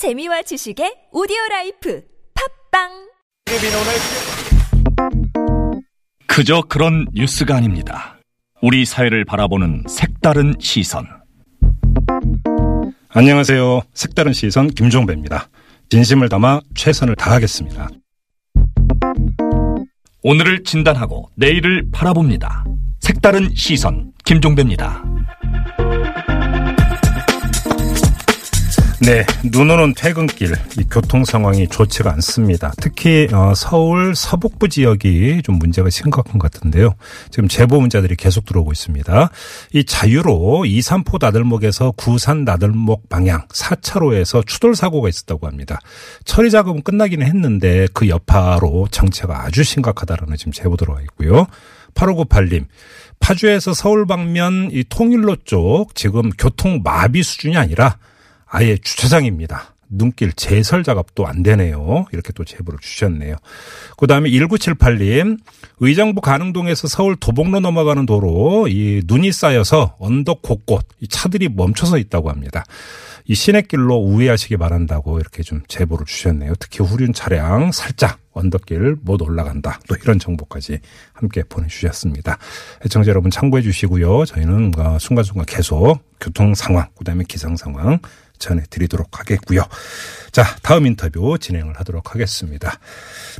재미와 지식의 오디오 life 팟빵 그저 그런 뉴스가 아닙니다. 우리 사회를 바라보는 색다른 시선. 안녕하세요. 색다른 시선 김종배입니다. 진심을 담아 최선을 다하겠습니다. 오늘을 진단하고 내일을 바라봅니다. 색다른 시선 김종배입니다. 네, 눈 오는 퇴근길 이 교통 상황이 좋지가 않습니다. 특히 어, 서울 서북부 지역이 좀 문제가 심각한 것 같은데요. 지금 제보 문자들이 계속 들어오고 있습니다. 이 자유로 이산포 나들목에서 구산 나들목 방향 4차로에서 추돌 사고가 있었다고 합니다. 처리 작업은 끝나기는 했는데 그 여파로 정체가 아주 심각하다라는 지금 제보 들어와 있고요. 8598님, 파주에서 서울 방면 이 통일로 쪽 지금 교통 마비 수준이 아니라 아예 주차장입니다. 눈길 제설 작업도 안 되네요. 이렇게 또 제보를 주셨네요. 그 다음에 1978님, 의정부 가능동에서 서울 도봉로 넘어가는 도로, 이 눈이 쌓여서 언덕 곳곳 이 차들이 멈춰서 있다고 합니다. 이 시내길로 우회하시기 바란다고 이렇게 좀 제보를 주셨네요. 특히 후륜 차량 살짝 언덕길 못 올라간다. 또 이런 정보까지 함께 보내주셨습니다. 애청자 여러분 참고해 주시고요. 저희는 어, 순간순간 계속 교통 상황, 그 다음에 기상 상황 전해드리도록 하겠고요. 자, 다음 인터뷰 진행을 하도록 하겠습니다.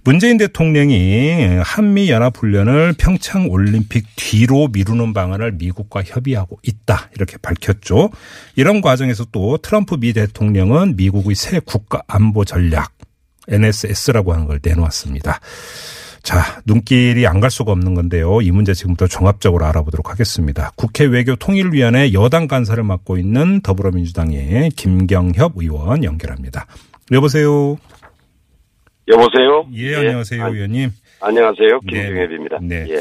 문재인 대통령이 한미연합훈련을 평창올림픽 뒤로 미루는 방안을 미국과 협의하고 있다. 이렇게 밝혔죠. 이런 과정에서 또 트럼프 미 대통령은 미국의 새 국가 안보 전략 NSS라고 하는 걸 내놓았습니다. 자, 눈길이 안 갈 수가 없는 건데요. 이 문제 지금부터 종합적으로 알아보도록 하겠습니다. 국회 외교 통일위원회 여당 간사를 맡고 있는 더불어민주당의 김경협 의원 연결합니다. 여보세요. 여보세요. 예, 안녕하세요, 아, 의원님. 안녕하세요. 네. 김경엽입니다. 네. 예.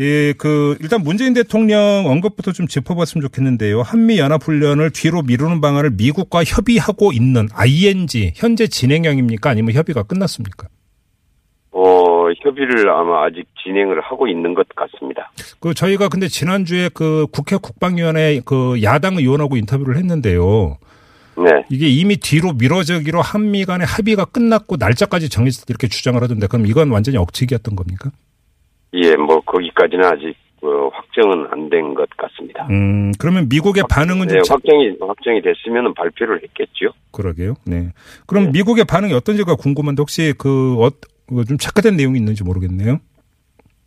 예, 그 일단 문재인 대통령 언급부터 좀 짚어봤으면 좋겠는데요. 한미 연합 훈련을 뒤로 미루는 방안을 미국과 협의하고 있는 ING 현재 진행형입니까? 아니면 협의가 끝났습니까? 어, 협의를 아마 아직 진행을 하고 있는 것 같습니다. 그 저희가 근데 지난주에 그 국회 국방위원회 그 야당 의원하고 인터뷰를 했는데요. 네. 이게 이미 뒤로 미뤄지기로 한미 간의 합의가 끝났고 날짜까지 정해졌다 이렇게 주장을 하던데 그럼 이건 완전히 억측이었던 겁니까? 예, 뭐, 거기까지는 아직 어, 확정은 안 된 것 같습니다. 음, 그러면 미국의 반응은 네, 확정이, 확정이 됐으면 발표를 했겠죠. 그러게요. 네. 그럼 네. 미국의 반응이 어떤지가 궁금한데 혹시 그, 어, 그 좀 착각된 내용이 있는지 모르겠네요.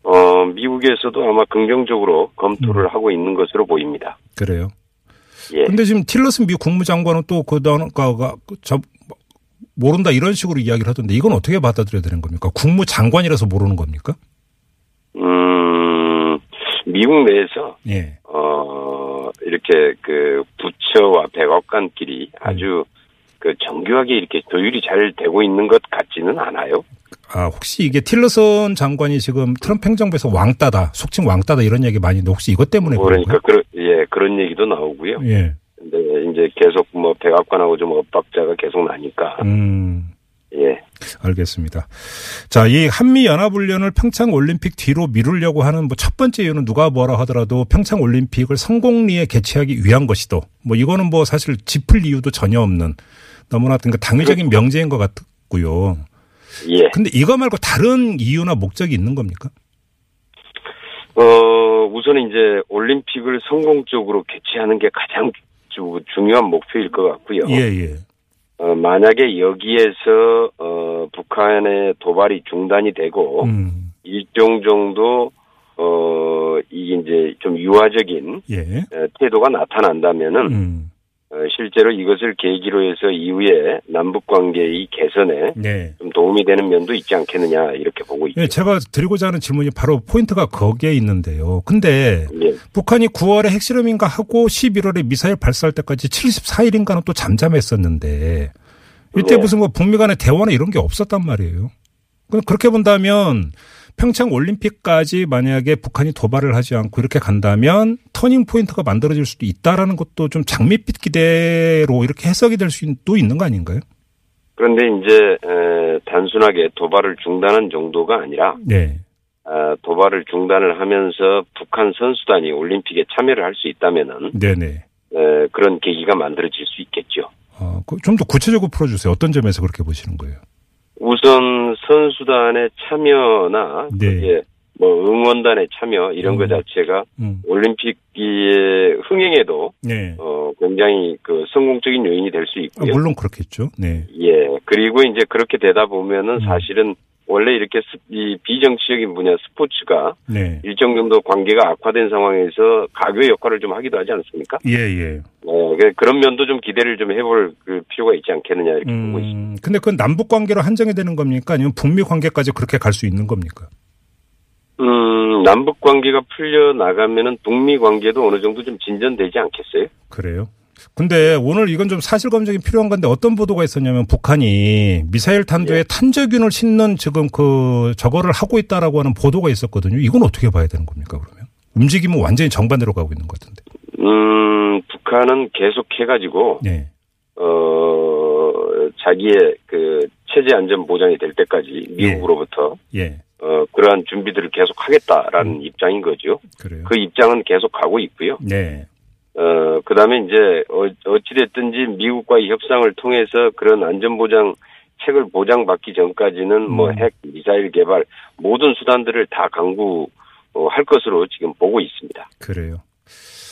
어, 미국에서도 아마 긍정적으로 검토를 음. 하고 있는 것으로 보입니다. 그래요. 예. 근데 지금 틸러슨 미 국무장관은 또 그, 단어가, 저, 모른다 이런 식으로 이야기를 하던데 이건 어떻게 받아들여야 되는 겁니까? 국무장관이라서 모르는 겁니까? 음, 미국 내에서, 예. 어, 이렇게 그 부처와 백악관끼리 아주 그 정교하게 이렇게 조율이 잘 되고 있는 것 같지는 않아요. 아, 혹시 이게 틸러슨 장관이 지금 트럼프 행정부에서 왕따다, 속칭 왕따다 이런 얘기 많이 있는데 혹시 이것 때문에 그러니까? 그런 예 그런 얘기도 나오고요. 예. 근데 이제 계속 뭐 백악관하고 좀 엇박자가 계속 나니까 음. 예 알겠습니다. 자, 이 한미 연합 훈련을 평창 올림픽 뒤로 미루려고 하는 뭐 첫 번째 이유는 누가 뭐라 하더라도 평창 올림픽을 성공리에 개최하기 위한 것이도 뭐 이거는 뭐 사실 짚을 이유도 전혀 없는 너무나 그러니까 당위적인 명제인 것 같고요. 예. 근데 이거 말고 다른 이유나 목적이 있는 겁니까? 어 우선 이제 올림픽을 성공적으로 개최하는 게 가장 주, 중요한 목표일 것 같고요. 예, 예. 어, 만약에 여기에서 어 북한의 도발이 중단이 되고 음. 일정 정도 어 이게 이제 좀 유화적인 예. 에, 태도가 나타난다면은 음. 어, 실제로 이것을 계기로 해서 이후에 남북 관계의 개선에 네. 좀 도움이 되는 면도 있지 않겠느냐 이렇게 보고 있죠. 예, 제가 드리고자 하는 질문이 바로 포인트가 거기에 있는데요. 근데 예. 북한이 9월에 핵실험인가 하고 11월에 미사일 발사할 때까지 74일인가는 또 잠잠했었는데 이때 네. 무슨 뭐 북미 간의 대화나 이런 게 없었단 말이에요. 그럼 그렇게 본다면 평창 올림픽까지 만약에 북한이 도발을 하지 않고 이렇게 간다면 터닝 포인트가 만들어질 수도 있다라는 것도 좀 장밋빛 기대로 이렇게 해석이 될 수도 있는 거 아닌가요? 그런데 이제 에, 단순하게 도발을 중단한 정도가 아니라 네. 아, 도발을 중단을 하면서 북한 선수단이 올림픽에 참여를 할 수 있다면은 네네. 에, 그런 계기가 만들어질 수 있겠죠. 어, 좀더 구체적으로 풀어주세요. 어떤 점에서 그렇게 보시는 거예요? 우선 선수단의 참여나 네. 뭐 응원단의 참여 이런 것 음. 자체가 음. 올림픽의 흥행에도 네. 어 굉장히 그 성공적인 요인이 될수 아, 있고요. 물론 그렇겠죠. 네. 예. 그리고 이제 그렇게 되다 보면은 음. 사실은 원래 이렇게 스- 이 비정치적인 분야 스포츠가 네. 일정 정도 관계가 악화된 상황에서 가교 역할을 좀 하기도 하지 않습니까? 예, 예. 어, 그- 그런 면도 좀 기대를 좀 해볼 그 필요가 있지 않겠느냐 이렇게 보고 있습니다. 음, 근데 그건 남북 관계로 한정이 되는 겁니까? 아니면 북미 관계까지 그렇게 갈 수 있는 겁니까? 음, 남북 관계가 풀려 나가면은 북미 관계도 어느 정도 좀 진전되지 않겠어요? 그래요? 근데 오늘 이건 좀 사실 검증이 필요한 건데 어떤 보도가 있었냐면 북한이 미사일 탄도에 예. 탄저균을 싣는 지금 그 저거를 하고 있다라고 하는 보도가 있었거든요. 이건 어떻게 봐야 되는 겁니까, 그러면? 움직임은 완전히 정반대로 가고 있는 것 같은데. 음, 북한은 계속 해가지고 네. 어 자기의 그 체제 안전 보장이 될 때까지 미국으로부터 예. 어 그러한 준비들을 계속 하겠다라는 음. 입장인 거죠. 그래요. 그 입장은 계속 가고 있고요. 네. 어, 그 다음에 이제, 어, 어찌됐든지 미국과의 협상을 통해서 그런 안전보장 책을 보장받기 전까지는 뭐 음. 핵, 미사일 개발 모든 수단들을 다 강구, 어, 할 것으로 지금 보고 있습니다. 그래요.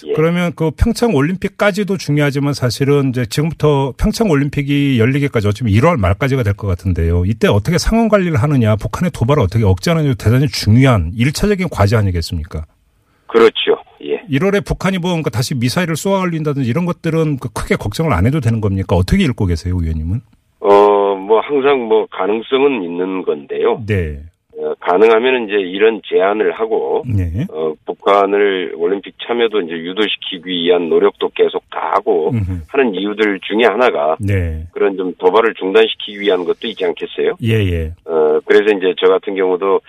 예. 그러면 그 평창 올림픽까지도 중요하지만 사실은 이제 지금부터 평창 올림픽이 열리기까지 어쩌면 1월 말까지가 될 것 같은데요. 이때 어떻게 상황 관리를 하느냐, 북한의 도발을 어떻게 억제하느냐 대단히 중요한 일차적인 과제 아니겠습니까? 그렇죠. 예. 1월에 북한이 뭐 그러니까 다시 미사일을 쏘아 올린다든지 이런 것들은 그 크게 걱정을 안 해도 되는 겁니까? 어떻게 읽고 계세요, 의원님은? 어, 뭐 항상 뭐 가능성은 있는 건데요. 네. 어, 가능하면 이제 이런 제안을 하고, 네. 어, 북한을 올림픽 참여도 이제 유도시키기 위한 노력도 계속 다 하고 음흠. 하는 이유들 중에 하나가 네. 그런 좀 도발을 중단시키기 위한 것도 있지 않겠어요? 예, 예. 어, 그래서 이제 저 같은 경우도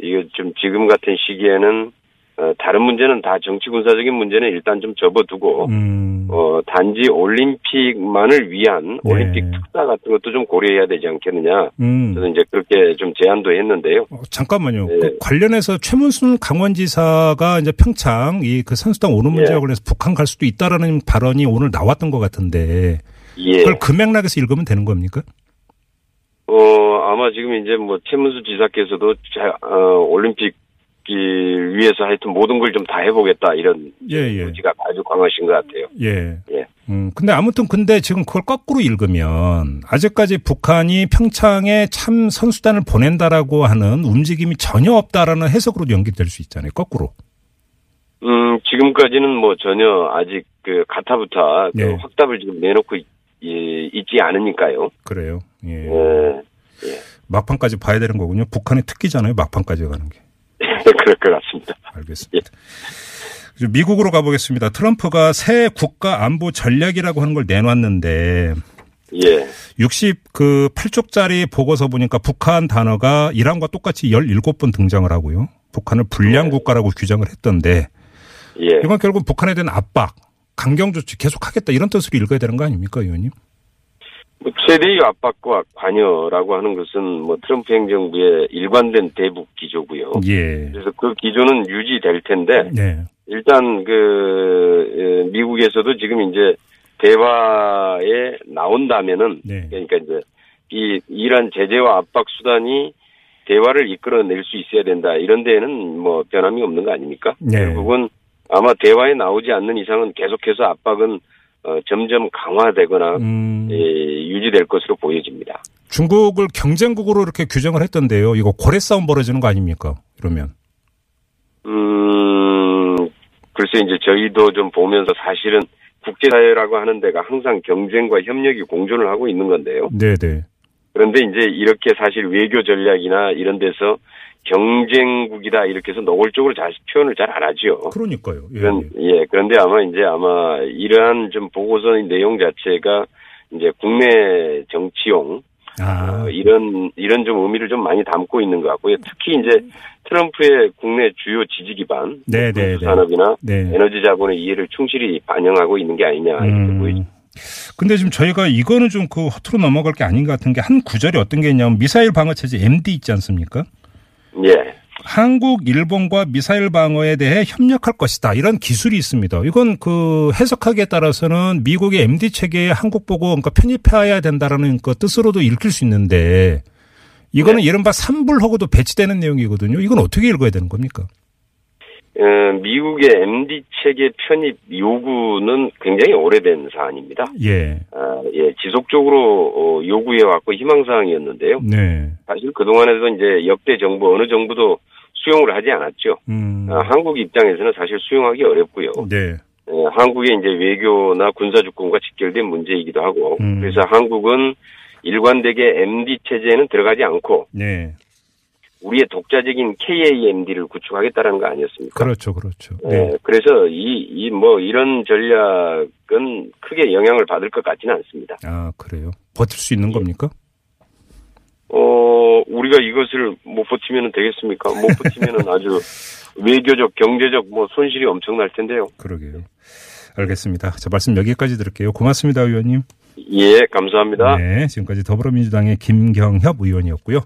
이거 좀 지금 같은 시기에는 어, 다른 문제는 다 정치 군사적인 문제는 일단 좀 접어두고 음. 어, 단지 올림픽만을 위한 네. 올림픽 특사 같은 것도 좀 고려해야 되지 않겠느냐. 음. 저는 이제 그렇게 좀 제안도 했는데요. 어, 잠깐만요. 네. 그 관련해서 최문순 강원지사가 이제 평창 이 그 선수단 오는 문제와 예. 관련해서 북한 갈 수도 있다라는 발언이 오늘 나왔던 것 같은데 예. 그걸 그 맥락에서 읽으면 되는 겁니까? 어, 아마 지금 이제 뭐 최문수 지사께서도 자, 어, 올림픽 을 위해서 하여튼 모든 걸 좀 다 해보겠다 이런 예, 예. 의지가 아주 강하신 것 같아요. 예. 예. 음, 근데 아무튼 근데 지금 그걸 거꾸로 읽으면 아직까지 북한이 평창에 참 선수단을 보낸다라고 하는 움직임이 전혀 없다라는 해석으로 연결될 수 있잖아요. 거꾸로. 음, 지금까지는 뭐 전혀 아직 그 가타부타 그 네. 확답을 지금 내놓고 있, 이- 있지 않으니까요. 그래요. 예. 예. 막판까지 봐야 되는 거군요. 북한의 특기잖아요. 막판까지 가는 게. 그럴 것 같습니다. 알겠습니다. 이제 미국으로 가보겠습니다. 트럼프가 새 국가 안보 전략이라고 하는 걸 내놨는데 예. 60그 8쪽짜리 보고서 보니까 북한 단어가 이란과 똑같이 17번 등장을 하고요. 북한을 불량 국가라고 규정을 했던데 예. 이건 결국 북한에 대한 압박, 강경 조치 계속하겠다 이런 뜻으로 읽어야 되는 거 아닙니까, 의원님? 뭐 최대의 압박과 관여라고 하는 것은 뭐 트럼프 행정부의 일관된 대북 기조고요. 예. 그래서 그 기조는 유지될 텐데 네. 일단 그 에, 미국에서도 지금 이제 대화에 나온다면은 네. 그러니까 이제 이 이란 제재와 압박 수단이 대화를 이끌어낼 수 있어야 된다. 이런 데에는 뭐 변함이 없는 거 아닙니까? 네. 결국은 아마 대화에 나오지 않는 이상은 계속해서 압박은 어, 점점 강화되거나 음, 예, 유지될 것으로 보여집니다. 중국을 경쟁국으로 이렇게 규정을 했던데요. 이거 고래 싸움 벌어지는 거 아닙니까? 이러면. 음, 글쎄 이제 저희도 좀 보면서 사실은 국제사회라고 하는 데가 항상 경쟁과 협력이 공존을 하고 있는 건데요. 네네. 그런데 이제 이렇게 사실 외교 전략이나 이런 데서 경쟁국이다 이렇게 해서 노골적으로 잘 표현을 잘 안 하죠. 그러니까요. 예, 그런, 예. 예, 그런데 아마 이제 아마 이러한 좀 보고서의 내용 자체가 이제 국내 정치용 아, 어, 이런 이런 좀 의미를 좀 많이 담고 있는 것 같고요. 특히 이제 트럼프의 국내 주요 지지 기반, 네, 네, 군수 네. 산업이나 네. 에너지 자본의 이해를 충실히 반영하고 있는 게 아니냐 이렇게 보이죠. 음. 근데 지금 저희가 이거는 좀 그 허투루 넘어갈 게 아닌 것 같은 게 한 구절이 어떤 게 있냐면 미사일 방어 체제 MD 있지 않습니까? 예, 한국, 일본과 미사일 방어에 대해 협력할 것이다. 이런 기술이 있습니다. 이건 그 해석하기에 따라서는 미국의 MD 체계에 한국 보고 그러니까 편입해야 된다라는 그 뜻으로도 읽힐 수 있는데 이거는 네. 이른바 삼불하고도 배치되는 내용이거든요. 이건 어떻게 읽어야 되는 겁니까? 어, 미국의 MD 체계 편입 요구는 굉장히 오래된 사안입니다. 예. 아, 예, 지속적으로 어, 요구해 왔고 희망 사항이었는데요. 네. 사실 그 동안에도 이제 역대 정부 어느 정부도 수용을 하지 않았죠. 음. 아, 한국 입장에서는 사실 수용하기 어렵고요. 네. 예, 한국의 이제 외교나 군사 주권과 직결된 문제이기도 하고 음. 그래서 한국은 일관되게 MD 체제에는 들어가지 않고 네. 우리의 독자적인 KAMD를 구축하겠다라는 거 아니었습니까? 그렇죠. 그렇죠. 예, 네. 그래서 이, 이 뭐 이런 전략은 크게 영향을 받을 것 같지는 않습니다. 아, 그래요. 버틸 수 있는 겁니까? 어, 우리가 이것을 못 버티면 되겠습니까? 못 버티면 아주 외교적, 경제적 뭐 손실이 엄청날 텐데요. 그러게요. 알겠습니다. 자, 말씀 여기까지 들을게요. 고맙습니다, 의원님. 예, 감사합니다. 네, 지금까지 더불어민주당의 김경협 의원이었고요.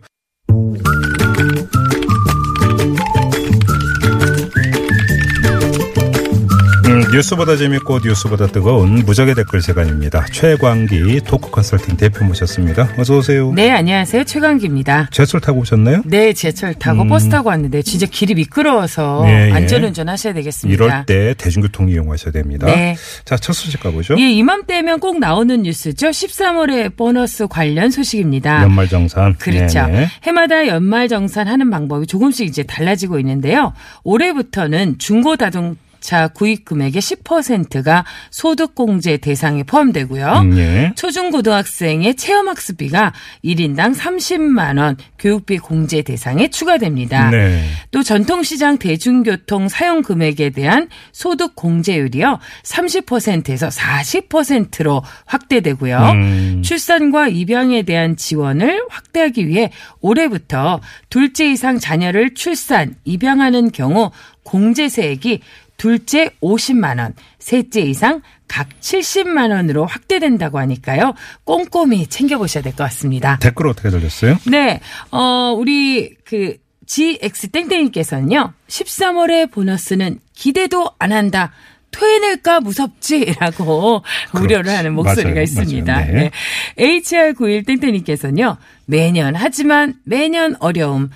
뉴스보다 재밌고 뉴스보다 뜨거운 무적의 댓글 시간입니다. 최광기 토크 컨설팅 대표 모셨습니다. 어서 오세요. 네, 안녕하세요. 최강기입니다. 제철 타고 오셨나요? 네, 지하철 타고 음. 버스 타고 왔는데 진짜 길이 미끄러워서 예, 예. 안전운전 하셔야 되겠습니다. 이럴 때 대중교통 이용하셔야 됩니다. 네. 자, 첫 소식 가보죠. 예, 이맘때면 꼭 나오는 뉴스죠. 13월의 보너스 관련 소식입니다. 연말정산. 그렇죠. 네네. 해마다 연말 정산 하는 방법이 조금씩 이제 달라지고 있는데요. 올해부터는 중고 자동 차 구입 금액의 10%가 소득공제 대상에 포함되고요. 음, 예. 초중고등학생의 체험학습비가 1인당 30만 원 교육비 공제 대상에 추가됩니다. 네. 또 전통시장 대중교통 사용 금액에 대한 소득 공제율이요. 30%에서 40%로 확대되고요. 음. 출산과 입양에 대한 지원을 확대하기 위해 올해부터 둘째 이상 자녀를 출산, 입양하는 경우 공제세액이 둘째 50만 원, 셋째 이상 각 70만 원으로 확대된다고 하니까요. 꼼꼼히 챙겨보셔야 될 것 같습니다. 댓글 어떻게 달렸어요? 네, 어, 우리 그 GX 땡땡이께서는요, 13월의 보너스는 기대도 안 한다. 토해낼까 무섭지라고 우려를 하는 목소리가 맞아요. 있습니다. 맞아요. 네. HR91 땡땡이께서는요, 매년 하지만 매년 어려움.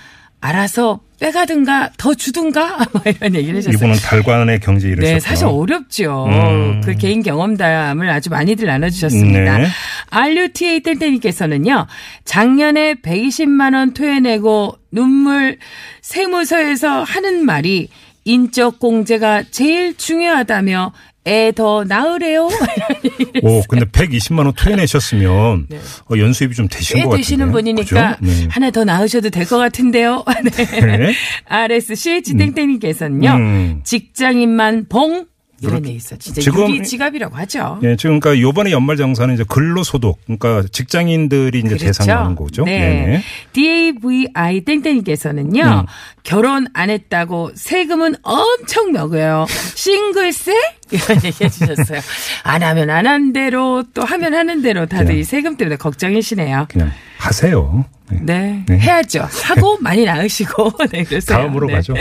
알아서 빼가든가 더 주든가 뭐 이런 얘기를 하셨어요. 이분은 달관의 경제 이르셨다. 네, 사실 어렵죠. 음. 그 개인 경험담을 아주 많이들 나눠주셨습니다. 네. RUTA 땡땡이께서는요, 작년에 120만 원 토해내고 눈물 세무서에서 하는 말이 인적 공제가 제일 중요하다며 애더 낳으래요. 오, 근데 120만 원 토해내셨으면 어, 연수입이 좀 되신 꽤 것. 네. 되시는 분이니까? 네. 하나 더 낳으셔도 될 것 같은데요. 네. 네. RSC 땡땡이께서는요, 음. 직장인만 봉 이런 얘기 있어. 진짜 지금- 유리 지갑이라고 하죠. 예, 지금 그러니까 요번에 연말 정산은 이제 근로소득, 그러니까 직장인들이 이제 그렇죠. 대상하는 거죠. 네. 네네. DAVI 땡땡이께서는요, 음. 결혼 안 했다고 세금은 엄청 먹어요. 싱글세? 이런 얘기 해주셨어요. 안 하면 안 한 대로, 또 하면 하는 대로 다들 그냥. 이 세금 때문에 걱정이시네요. 그냥 하세요. 네. 네, 네. 해야죠. 하고 많이 낳으시고, 네, 그러세요. 다음으로 네. 가죠.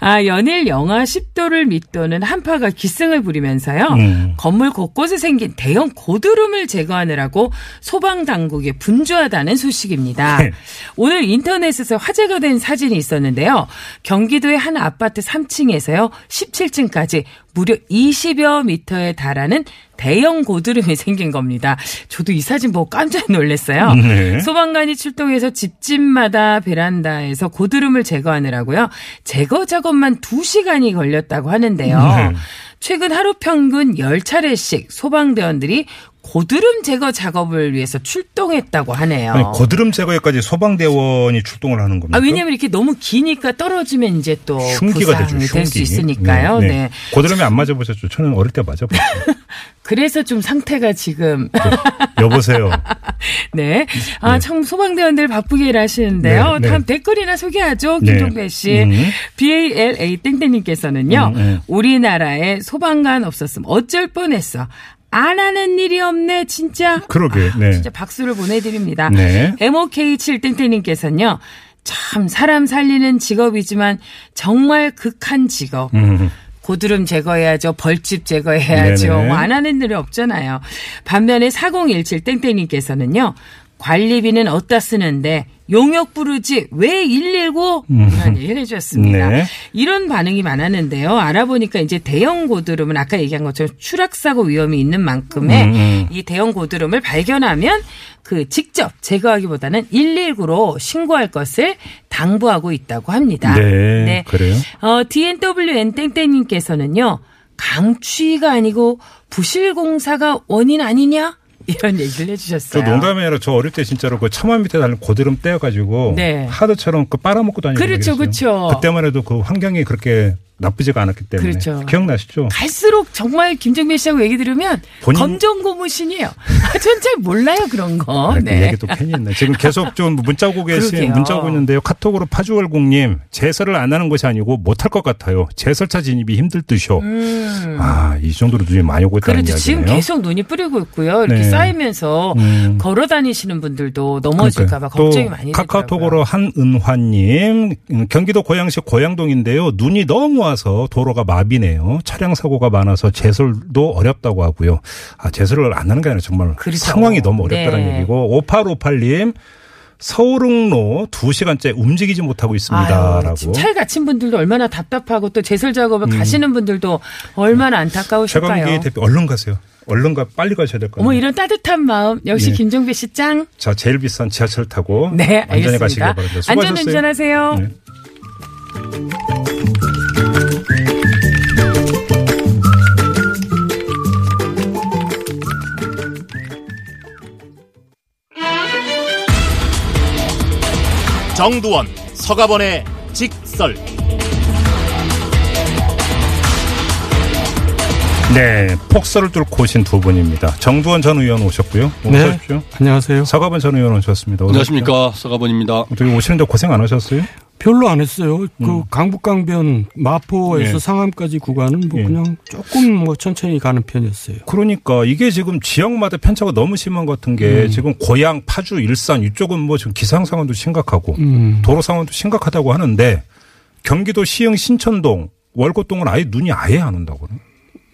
아, 연일 영하 10도를 밑도는 한파가 기승을 부리면서요. 음. 건물 곳곳에 생긴 대형 고드름을 제거하느라고 소방당국에 분주하다는 소식입니다. 네. 오늘 인터넷에서 화제가 된 사진이 있었는데요. 경기도의 한 아파트 3층에서요. 17층까지 무려 20여 미터에 달하는 대형 고드름이 생긴 겁니다. 저도 이 사진 보고 깜짝 놀랐어요. 네. 소방관이 출동해서 집집마다 베란다에서 고드름을 제거하느라고요. 제거 작업만 2시간이 걸렸다고 하는데요. 네. 최근 하루 평균 10차례씩 소방대원들이 고드름 제거 작업을 위해서 출동했다고 하네요. 아니, 고드름 제거에까지 소방대원이 출동을 하는 겁니까? 아, 왜냐면 이렇게 너무 기니까 떨어지면 이제 또 흉기가 되죠. 부상이 흉기. 될수 있으니까요. 네. 고드름이 안 맞아 보셨죠? 저는 어릴 때 맞아봤어요. 그래서 좀 상태가 지금 여보세요. 네. 아, 참 소방대원들 바쁘게 일하시는데요. 네, 네. 다음 댓글이나 소개하죠. 네. 김종배 씨. 음. BALA 땡땡님께서는요. 음, 음. 우리나라에 소방관 없었으면 어쩔 뻔했어. 안 하는 일이 없네, 진짜. 그러게. 네. 진짜 박수를 보내드립니다. 네. MOK7 땡땡님께서는요. 참 사람 살리는 직업이지만 정말 극한 직업. 음. 고드름 제거해야죠. 벌집 제거해야죠. 뭐 안 하는 일이 없잖아요. 반면에 4017 땡땡님께서는요. 관리비는 어디다 쓰는데 용역 부르지 왜 119? 이런 얘기를 해주셨습니다. 네. 이런 반응이 많았는데요. 알아보니까 이제 대형 고드름은 아까 얘기한 것처럼 추락사고 위험이 있는 만큼의 음, 음. 이 대형 고드름을 발견하면 그 직접 제거하기보다는 119로 신고할 것을 당부하고 있다고 합니다. 네, 그래요? 어, DNWN 땡땡님께서는요, 강추위가 아니고 부실공사가 원인 아니냐? 이런 얘기를 저 해주셨어요. 농담이 아니라 저 어릴 때 진짜로 그 처마 밑에 달린 고드름 떼어가지고 네. 하드처럼 그 빨아먹고 다니고 그렇죠, 그랬어요. 그렇죠. 그때만 해도 그 환경이 그렇게 나쁘지가 않았기 때문에 그렇죠. 기억나시죠? 갈수록 정말 김정민 씨하고 얘기 들으면 본인- 검정 고무신이에요. 전 잘 몰라요 그런 거. 아, 그 네. 얘기 또 괜히 있네. 지금 계속 좀 문자 오고 계신. 문자 오고 있는데요. 카톡으로 파주월국님 제설을 안 하는 것이 아니고 못할 것 같아요. 제설차 진입이 힘들 듯이요. 아, 이 정도로 눈이 많이 오고 있다는 음. 그렇죠. 지금 이야기네요. 계속 눈이 뿌리고 있고요. 이렇게 네. 쌓이면서 음. 걸어 다니시는 분들도 넘어질까봐. 걱정이 또 많이 카카오톡으로 되더라고요. 한은화님 음, 경기도 고양시 고양동인데요. 눈이 너무 와서 도로가 마비네요. 차량 사고가 많아서 제설도 어렵다고 하고요. 아 제설을 안 하는 게 아니라 정말 그렇죠. 상황이 너무 어렵다는 네. 얘기고 5858님 서울흥로 2시간째 움직이지 못하고 있습니다라고. 차에 갇힌 분들도 얼마나 답답하고 또 제설 작업을 음. 가시는 분들도 얼마나 안타까우실까요? 최강기 대표 얼른 가세요. 얼른 가 빨리 가셔야 될것 어머 같아요. 이런 따뜻한 마음 역시 네. 김종배 씨 짱. 자 제일 비싼 지하철 타고 네, 안전히 가시길. 바랍니다. 수고하셨어요. 안전 운전하세요. 네. 정두원, 서가번의 직설. 네, 폭설을 뚫고 오신 두 분입니다. 정두원 전 의원 오셨고요. 네. 오십시오. 안녕하세요. 서가번 전 의원 오셨습니다. 어서 오십시오. 안녕하십니까. 서가번입니다. 어떻게 오시는데 고생 안 하셨어요? 별로 안 했어요. 그 강북강변 마포에서 음. 예. 상암까지 구간은 뭐 예. 그냥 조금 뭐 천천히 가는 편이었어요. 그러니까 이게 지금 지역마다 편차가 너무 심한 것 같은 게 음. 지금 고양, 파주, 일산 이쪽은 뭐 지금 기상 상황도 심각하고 음. 도로 상황도 심각하다고 하는데 경기도 시흥 신천동 월곡동은 아예 눈이 아예 안 온다고 그래요.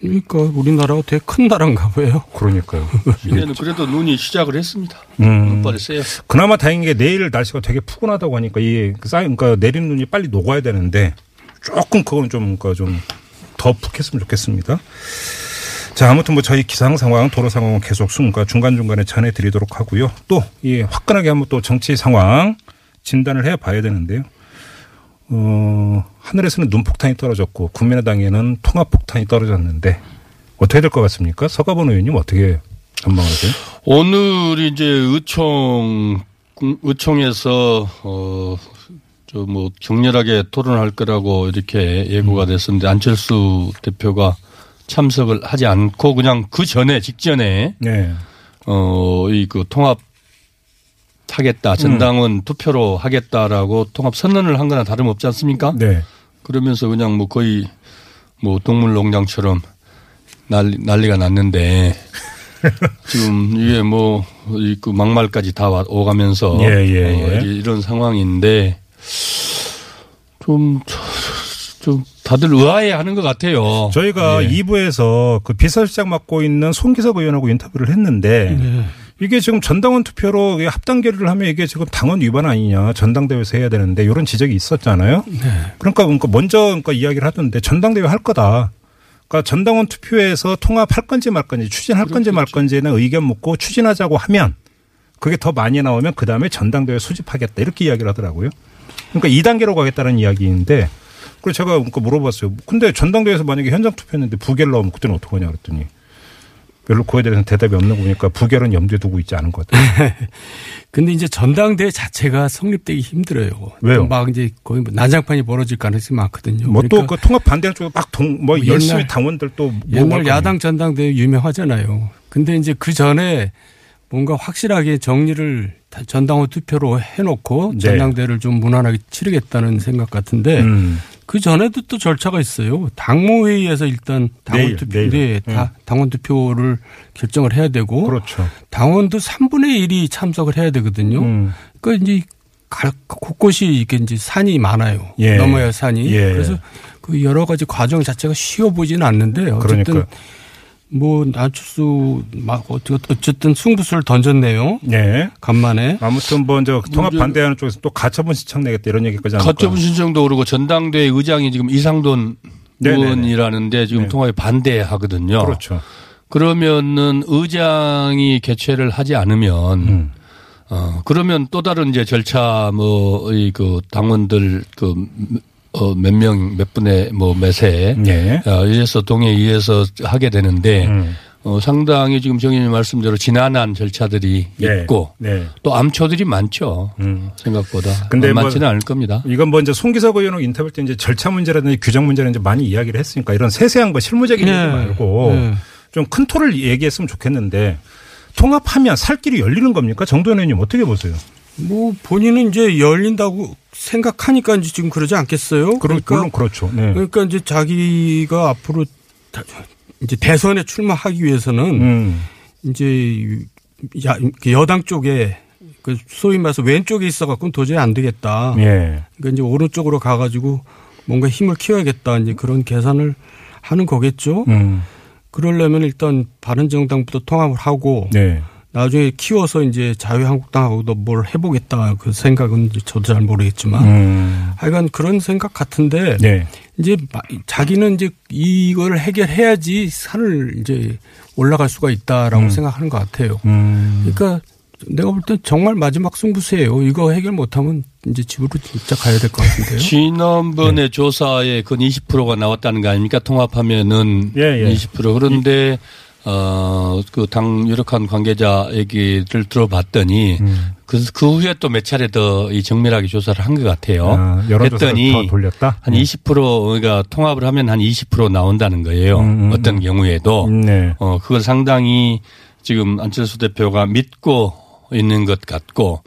그러니까 우리나라가 되게 큰 나라인가 봐요. 그러니까요. 이제는 그래도 눈이 시작을 했습니다. 음. 눈발이 세요. 그나마 다행인 게 내일 날씨가 되게 푸근하다고 하니까 이 쌓인 그러니까 내린 눈이 빨리 녹아야 되는데 조금 그거는 좀 그러니까 좀더 푹했으면 좋겠습니다. 자 아무튼 뭐 저희 기상 상황, 도로 상황은 계속 순간 중간 중간에 전해드리도록 하고요. 또이 화끈하게 한번 또 정치 상황 진단을 해 봐야 되는데요. 어 하늘에서는 눈폭탄이 떨어졌고 국민의당에는 통합폭탄이 떨어졌는데 어떻게 될 것 같습니까? 서가본 의원님 어떻게 전망하세요? 오늘 이제 의총, 의총에서, 어, 저뭐 격렬하게 토론할 거라고 이렇게 예고가 됐었는데 안철수 대표가 참석을 하지 않고 그냥 그 전에, 직전에, 네. 어, 이 그 통합 하겠다. 전당원 투표로 하겠다라고 통합 선언을 한 거나 다름없지 않습니까? 네. 그러면서 그냥 뭐 거의 뭐 동물 농장처럼 난리, 난리가 났는데 지금 이게 뭐이그 막말까지 다 와- 오가면서 예, 예, 예. 어, 이- 이런 상황인데 좀, 좀 다들 의아해 하는 것 같아요. 저희가 예. 2부에서 그 비서실장 맡고 있는 송기석 의원하고 인터뷰를 했는데 네. 이게 지금 전당원 투표로 합당 결의를 하면 이게 지금 당원 위반 아니냐 전당대회에서 해야 되는데 이런 지적이 있었잖아요. 그러니까 그러니까 먼저 그러니까 이야기를 하던데 전당대회 할 거다. 그러니까 전당원 투표에서 통합할 건지 말 건지 추진할 건지 말 건지는 의견 묻고 추진하자고 하면 그게 더 많이 나오면 그 다음에 전당대회 수집하겠다 이렇게 이야기를 하더라고요. 그러니까 2단계로 가겠다는 이야기인데 그래서 제가 그러니까 물어봤어요. 근데 전당대회에서 만약에 현장 투표했는데 부결 나오면 그때는 어떡하냐 그랬더니 별로 그거에 대해서는 대답이 없는 거 보니까 부결은 염두에 두고 있지 않은 것 같아요. 근데 이제 전당대회 자체가 성립되기 힘들어요. 왜요? 막 이제 거의 뭐 난장판이 벌어질 가능성이 많거든요. 뭐 또 그러니까 그 통합 반대하는 쪽에 막 동, 뭐뭐 열심히 옛날- 당원들 또 옛날 야당 전당대회 유명하잖아요. 근데 이제 그 전에 뭔가 확실하게 정리를 다 전당원 투표로 해놓고 네. 전당대회를 좀 무난하게 치르겠다는 생각 같은데. 음. 그 전에도 또 절차가 있어요. 당무 회의에서 일단 당원 내일, 투표, 내일. 네, 다 당원 투표를 결정을 해야 되고 그렇죠. 당원도 3분의 1이 참석을 해야 되거든요. 음. 그러니까 이제 갈- 곳곳이 이게 이제 산이 많아요. 예. 넘어야 할 산이. 예. 그래서 그 여러 가지 과정 자체가 쉬워 보지는 않는데 어쨌든 그러니까요. 뭐 안철수 막 어쨌- 어쨌든 승부수를 던졌네요. 예. 간만에. 아무튼 뭐 이제 통합 반대하는 쪽에서 또 가처분 신청 내겠다 이런 얘기까지 하니까. 가처분 신청도 그러고 전당대회 의장이 지금 이상돈 네네네. 의원이라는데 지금 네. 통합에 반대하거든요. 그렇죠. 그러면은 의장이 개최를 하지 않으면 음. 어 그러면 또 다른 이제 절차 뭐이그 당원들 그 어, 몇 명, 몇 분의 뭐 매세, 예. 어, 이래서 동에 의해서 하게 되는데, 음. 어, 상당히 지금 정의님 말씀대로 지난한 절차들이 예. 있고, 네. 또 암초들이 많죠. 음. 생각보다. 근데 뭐- 많지는 않을 겁니다. 이건 뭐 이제 송기석 의원하고 인터뷰 때 이제 절차 문제라든지 규정 문제는 이제 많이 이야기를 했으니까 이런 세세한 거 실무적인 네. 얘기 말고 네. 좀큰 틀을 얘기했으면 좋겠는데 통합하면 살 길이 열리는 겁니까? 정도현 의원님 어떻게 보세요? 뭐 본인은 이제 열린다고 생각하니까 이제 지금 그러지 않겠어요? 그럼 물론 그렇죠. 네. 그러니까 이제 자기가 앞으로 다- 이제 대선에 출마하기 위해서는 음. 이제 야- 여당 쪽에 그 소위 말해서 왼쪽에 있어 갖고는 도저히 안 되겠다. 예. 그러니까 이제 오른쪽으로 가 가지고 뭔가 힘을 키워야겠다. 이제 그런 계산을 하는 거겠죠. 음. 그러려면 일단 바른 정당부터 통합을 하고 네. 나중에 키워서 이제 자유한국당하고도 뭘 해보겠다. 그 생각은 저도 잘 모르겠지만 음. 하여간 그런 생각 같은데 네. 이제 마- 자기는 이제 이걸 해결해야지 산을 이제 올라갈 수가 있다라고 생각하는 것 같아요. 음. 그러니까 내가 볼땐 정말 마지막 승부수예요. 이거 해결 못하면 이제 집으로 진짜 가야 될 것 같은데요. 지난번에 조사에 그 20%가 나왔다는 거 아닙니까? 통합하면은 예, 예. 20% 그런데 어 그 당 유력한 관계자 얘기를 들어봤더니 음. 그, 그 후에 또 몇 차례 더 이 정밀하게 조사를 한 것 같아요. 아, 했더니 더 돌렸다? 한 네. 20% 그러니까 통합을 하면 한 20% 나온다는 거예요. 음, 음, 어떤 경우에도 네. 어 그걸 상당히 지금 안철수 대표가 믿고 있는 것 같고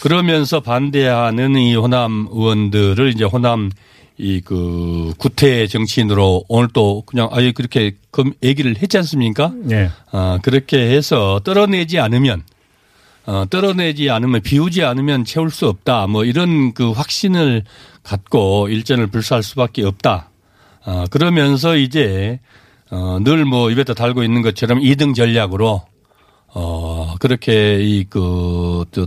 그러면서 반대하는 이 호남 의원들을 이제 호남 이 그 구태 정치인으로 오늘 또 그냥 아예 그렇게 검- 얘기를 했지 않습니까? 네. 아 그렇게 해서 떨어내지 않으면 어 떨어내지 않으면 비우지 않으면 채울 수 없다. 뭐 이런 그 확신을 갖고 일전을 불사할 수밖에 없다. 아 그러면서 이제 어 늘 뭐 입에다 달고 있는 것처럼 2등 전략으로 어 그렇게 이그저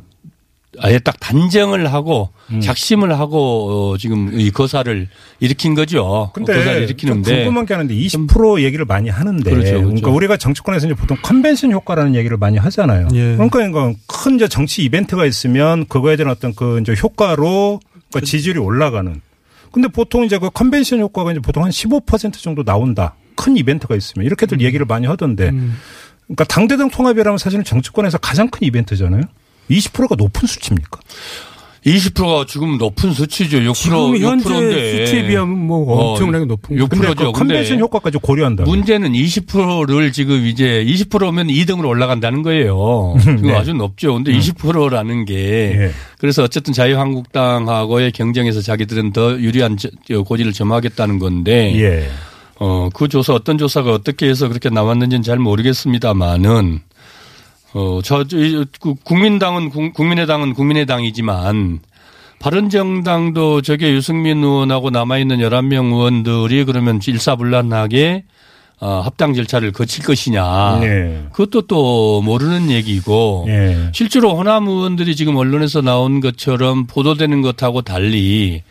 아예 딱 단정을 하고 음. 작심을 하고 어, 지금 이 거사를 일으킨 거죠. 근데 거사를 좀 일으키는데 궁금한 게 하는데 20% 얘기를 많이 하는데 그렇죠, 그렇죠. 그러니까 우리가 정치권에서 이제 보통 컨벤션 효과라는 얘기를 많이 하잖아요. 예. 그러니까 이건 큰 이제 정치 이벤트가 있으면 그거에 대한 어떤 그 이제 효과로 그 지지율이 올라가는. 근데 보통 이제 그 컨벤션 효과가 이제 보통 한 15% 정도 나온다. 큰 이벤트가 있으면 이렇게들 음. 얘기를 많이 하던데. 그러니까 당대당 통합이라면 사실은 정치권에서 가장 큰 이벤트잖아요. 20%가 높은 수치입니까? 20%가 지금 높은 수치죠. 6%, 지금 현재 6%인데. 수치에 비하면 뭐 엄청나게 높은 거죠. 6%죠. 근데 그 컨벤션 효과까지 고려한다. 문제는 20%를 지금 이제 20%면 2등으로 올라간다는 거예요. 지금 네. 아주 높죠. 근데 20%라는 게 예. 그래서 어쨌든 자유한국당하고의 경쟁에서 자기들은 더 유리한 고지를 점하겠다는 건데 예. 어, 그 조사 어떤 조사가 어떻게 해서 그렇게 나왔는지는 잘 모르겠습니다만은 어, 저, 저, 이, 그 국민당은 국- 국민의당은 국민의당이지만 바른정당도 저게 유승민 의원하고 남아있는 11명 의원들이 그러면 일사불란하게 어, 합당 절차를 거칠 것이냐. 네. 그것도 또 모르는 얘기고 예. 실제로 호남 의원들이 지금 언론에서 나온 것처럼 보도되는 것하고 달리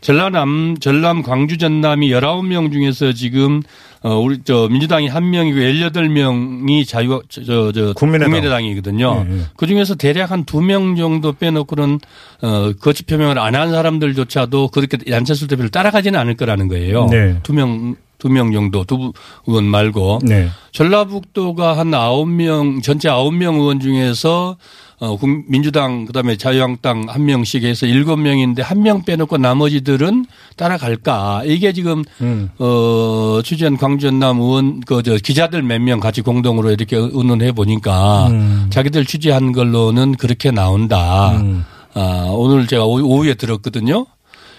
전남 전남 광주 전남이 19명 중에서 지금 어 우리 저 민주당이 한 명이고 18명이 자유 저저 저 국민의당. 국민의당이거든요. 예, 예. 그 중에서 대략 한 두 명 정도 빼놓고는 어 거취 표명을 안 한 사람들조차도 그렇게 안철수 대표를 따라가지는 않을 거라는 거예요. 네. 두명두명 정도 두 의원 말고 네. 전라북도가 한 아홉 명 전체 아홉 명 의원 중에서 어 국- 민주당 그다음에 자유한국당 한 명씩 해서 일곱 명인데 한 명 빼놓고 나머지들은 따라갈까 이게 지금 음. 어 취재한 광주 전남 의원 그 저 기자들 몇 명 같이 공동으로 이렇게 의논해 보니까 음. 자기들 취재한 걸로는 그렇게 나온다. 음. 아 오늘 제가 오후- 오후에 들었거든요.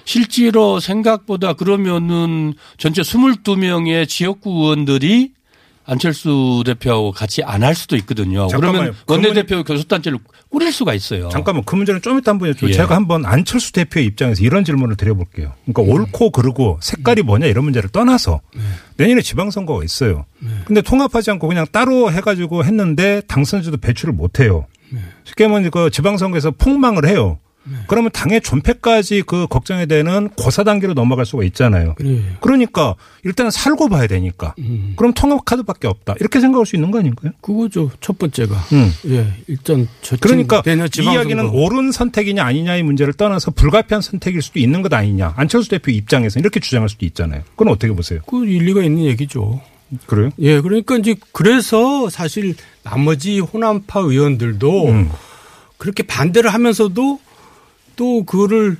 실제로 생각보다 그러면은 전체 22명의 지역구 의원들이 안철수 대표하고 같이 안 할 수도 있거든요. 잠깐만요. 그러면 원내대표 교섭단체를 꾸릴 수가 있어요. 잠깐만 그 문제는 좀 이따 한번 여쭤 예. 제가 한번 안철수 대표의 입장에서 이런 질문을 드려볼게요. 그러니까 음. 옳고 그르고 색깔이 뭐냐 이런 문제를 떠나서 네. 내년에 지방선거가 있어요. 근데 통합하지 않고 그냥 따로 해가지고 했는데 당선자도 배출을 못해요. 네. 쉽게 말하면 그 지방선거에서 폭망을 해요. 그러면 당의 존폐까지 그 걱정이 되는 고사 단계로 넘어갈 수가 있잖아요. 그래. 그러니까 일단 살고 봐야 되니까. 음. 그럼 통합 카드밖에 없다. 이렇게 생각할 수 있는 거 아닌가요? 그거죠. 첫 번째가. 음. 예, 일단 저 그러니까 이. 이야기는 옳은 선택이냐 아니냐의 문제를 떠나서 불가피한 선택일 수도 있는 것 아니냐. 안철수 대표 입장에서 이렇게 주장할 수도 있잖아요. 그건 어떻게 보세요? 그 일리가 있는 얘기죠. 그래요? 예, 그러니까 이제 그래서 사실 나머지 호남파 의원들도 음. 그렇게 반대를 하면서도 또 그거를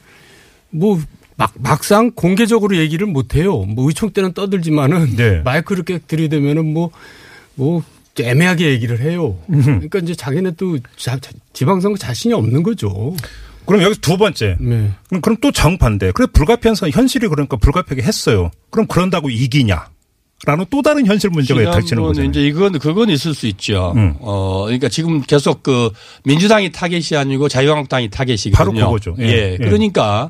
뭐 막, 막상 공개적으로 얘기를 못 해요. 뭐 의총 때는 떠들지만은 네. 마이크 이렇게 들이대면은 뭐, 뭐 애매하게 얘기를 해요. 그러니까 이제 자기네 또 자- 자- 지방선거 자신이 없는 거죠. 그럼 여기서 두 번째. 네. 그럼, 그럼 또 정반대. 그래 불가피한 선 현실이 그러니까 불가피하게 했어요. 그럼 그런다고 이기냐? 라는 또 다른 현실 문제가 닥치는 거잖아요. 이제 이건 그건 있을 수 있죠. 음. 어 그러니까 지금 계속 그 민주당이 타겟이 아니고 자유한국당이 타겟이거든요. 바로 그거죠. 예. 예. 예. 그러니까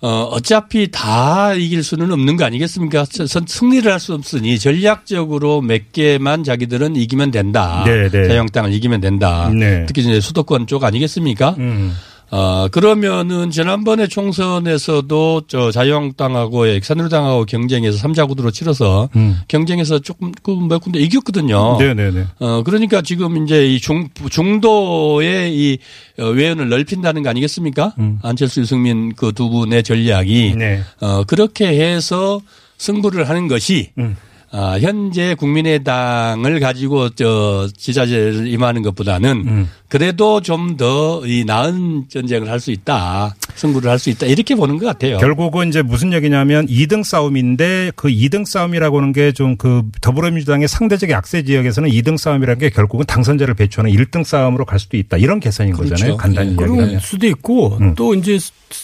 어 어차피 다 이길 수는 없는 거 아니겠습니까? 선- 승리를 할 수 없으니 전략적으로 몇 개만 자기들은 이기면 된다. 네, 네. 자유한국당을 이기면 된다. 네. 특히 이제 수도권 쪽 아니겠습니까? 음. 어, 그러면은 지난번에 총선에서도 저 자유한국당하고 새누리당하고 경쟁해서 삼자 구도로 치러서 음. 경쟁에서 조금 그몇 군데 이겼거든요. 네네네. 어, 그러니까 지금 이제 이 중, 중도의 이 어, 외연을 넓힌다는 거 아니겠습니까? 음. 안철수, 유승민 그 두 분의 전략이 네. 어, 그렇게 해서 승부를 하는 것이 음. 아, 현재 국민의당을 가지고 저 지자체를 임하는 것보다는 음. 그래도 좀 더 이 나은 전쟁을 할 수 있다. 승부를 할 수 있다. 이렇게 보는 것 같아요. 결국은 이제 무슨 얘기냐면 2등 싸움인데 그 2등 싸움이라고 하는 게 좀 그 더불어민주당의 상대적 약세 지역에서는 2등 싸움이라는 게 결국은 당선자를 배출하는 1등 싸움으로 갈 수도 있다. 이런 계산인 그렇죠. 거잖아요. 간단히 예. 그럴. 수도 있고 음. 또 이제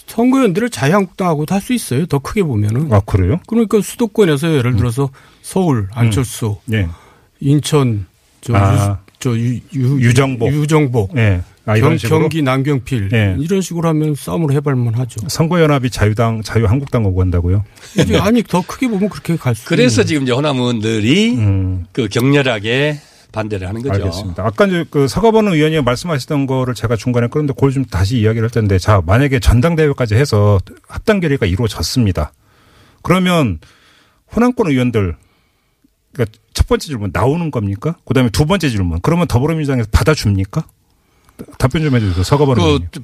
선거연대를 자유한국당하고도 할 수 있어요. 더 크게 보면은. 아, 그래요? 그러니까 수도권에서 예를 들어서 서울 안철수, 예. 인천 저, 아. 유, 저 유, 유, 유정복. 유정복, 예. 아, 이런 경. 경기 남경필 예. 이런 식으로 하면 싸움을 해볼만 하죠. 선거연합이 자유당, 자유한국당 오고 한다고요? 이제 아니 더 크게 보면 그렇게 갈 수. 그래서 있는. 지금 이제 호남 의원들이 음. 그 격렬하게 반대를 하는 거죠. 알겠습니다. 아까 이제 그 서가번 의원이 말씀하시던 거를 제가 중간에 그런데 그걸 좀 다시 이야기를 할 텐데 자, 만약에 전당대회까지 해서 합당 결의가 이루어졌습니다. 그러면 호남권 의원들 그러니까 첫 번째 질문 나오는 겁니까? 그다음에 두 번째 질문. 그러면 더불어민주당에서 받아줍니까? 답변 좀 해주세요. 서가번 그.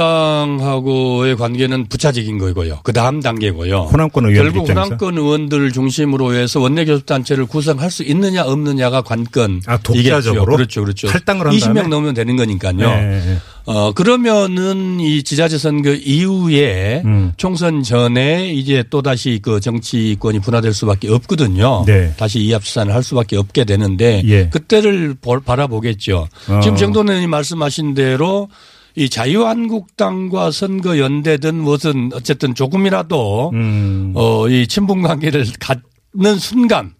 더불어민주당하고의 관계는 부차적인 거고요. 그 다음 단계고요. 호남권 의원 결국 입장에서 호남권 의원들을 중심으로 해서 원내 교섭단체를 구성할 수 있느냐 없느냐가 관건. 아, 독자적으로? 그렇죠, 그렇죠. 탈당을 한 20명 다음에? 넘으면 되는 거니까요. 네, 네. 어 그러면은 이 지자체 선거 이후에 음. 총선 전에 이제 또 다시 그 정치권이 분화될 수밖에 없거든요. 네. 다시 이합수산을 할 수밖에 없게 되는데 예. 그때를 볼- 바라보겠죠. 어. 지금 정돈 의원이 말씀하신 대로 이 자유한국당과 선거 연대든 무슨 어쨌든 조금이라도 음. 어, 이 친분 관계를 갖는 순간,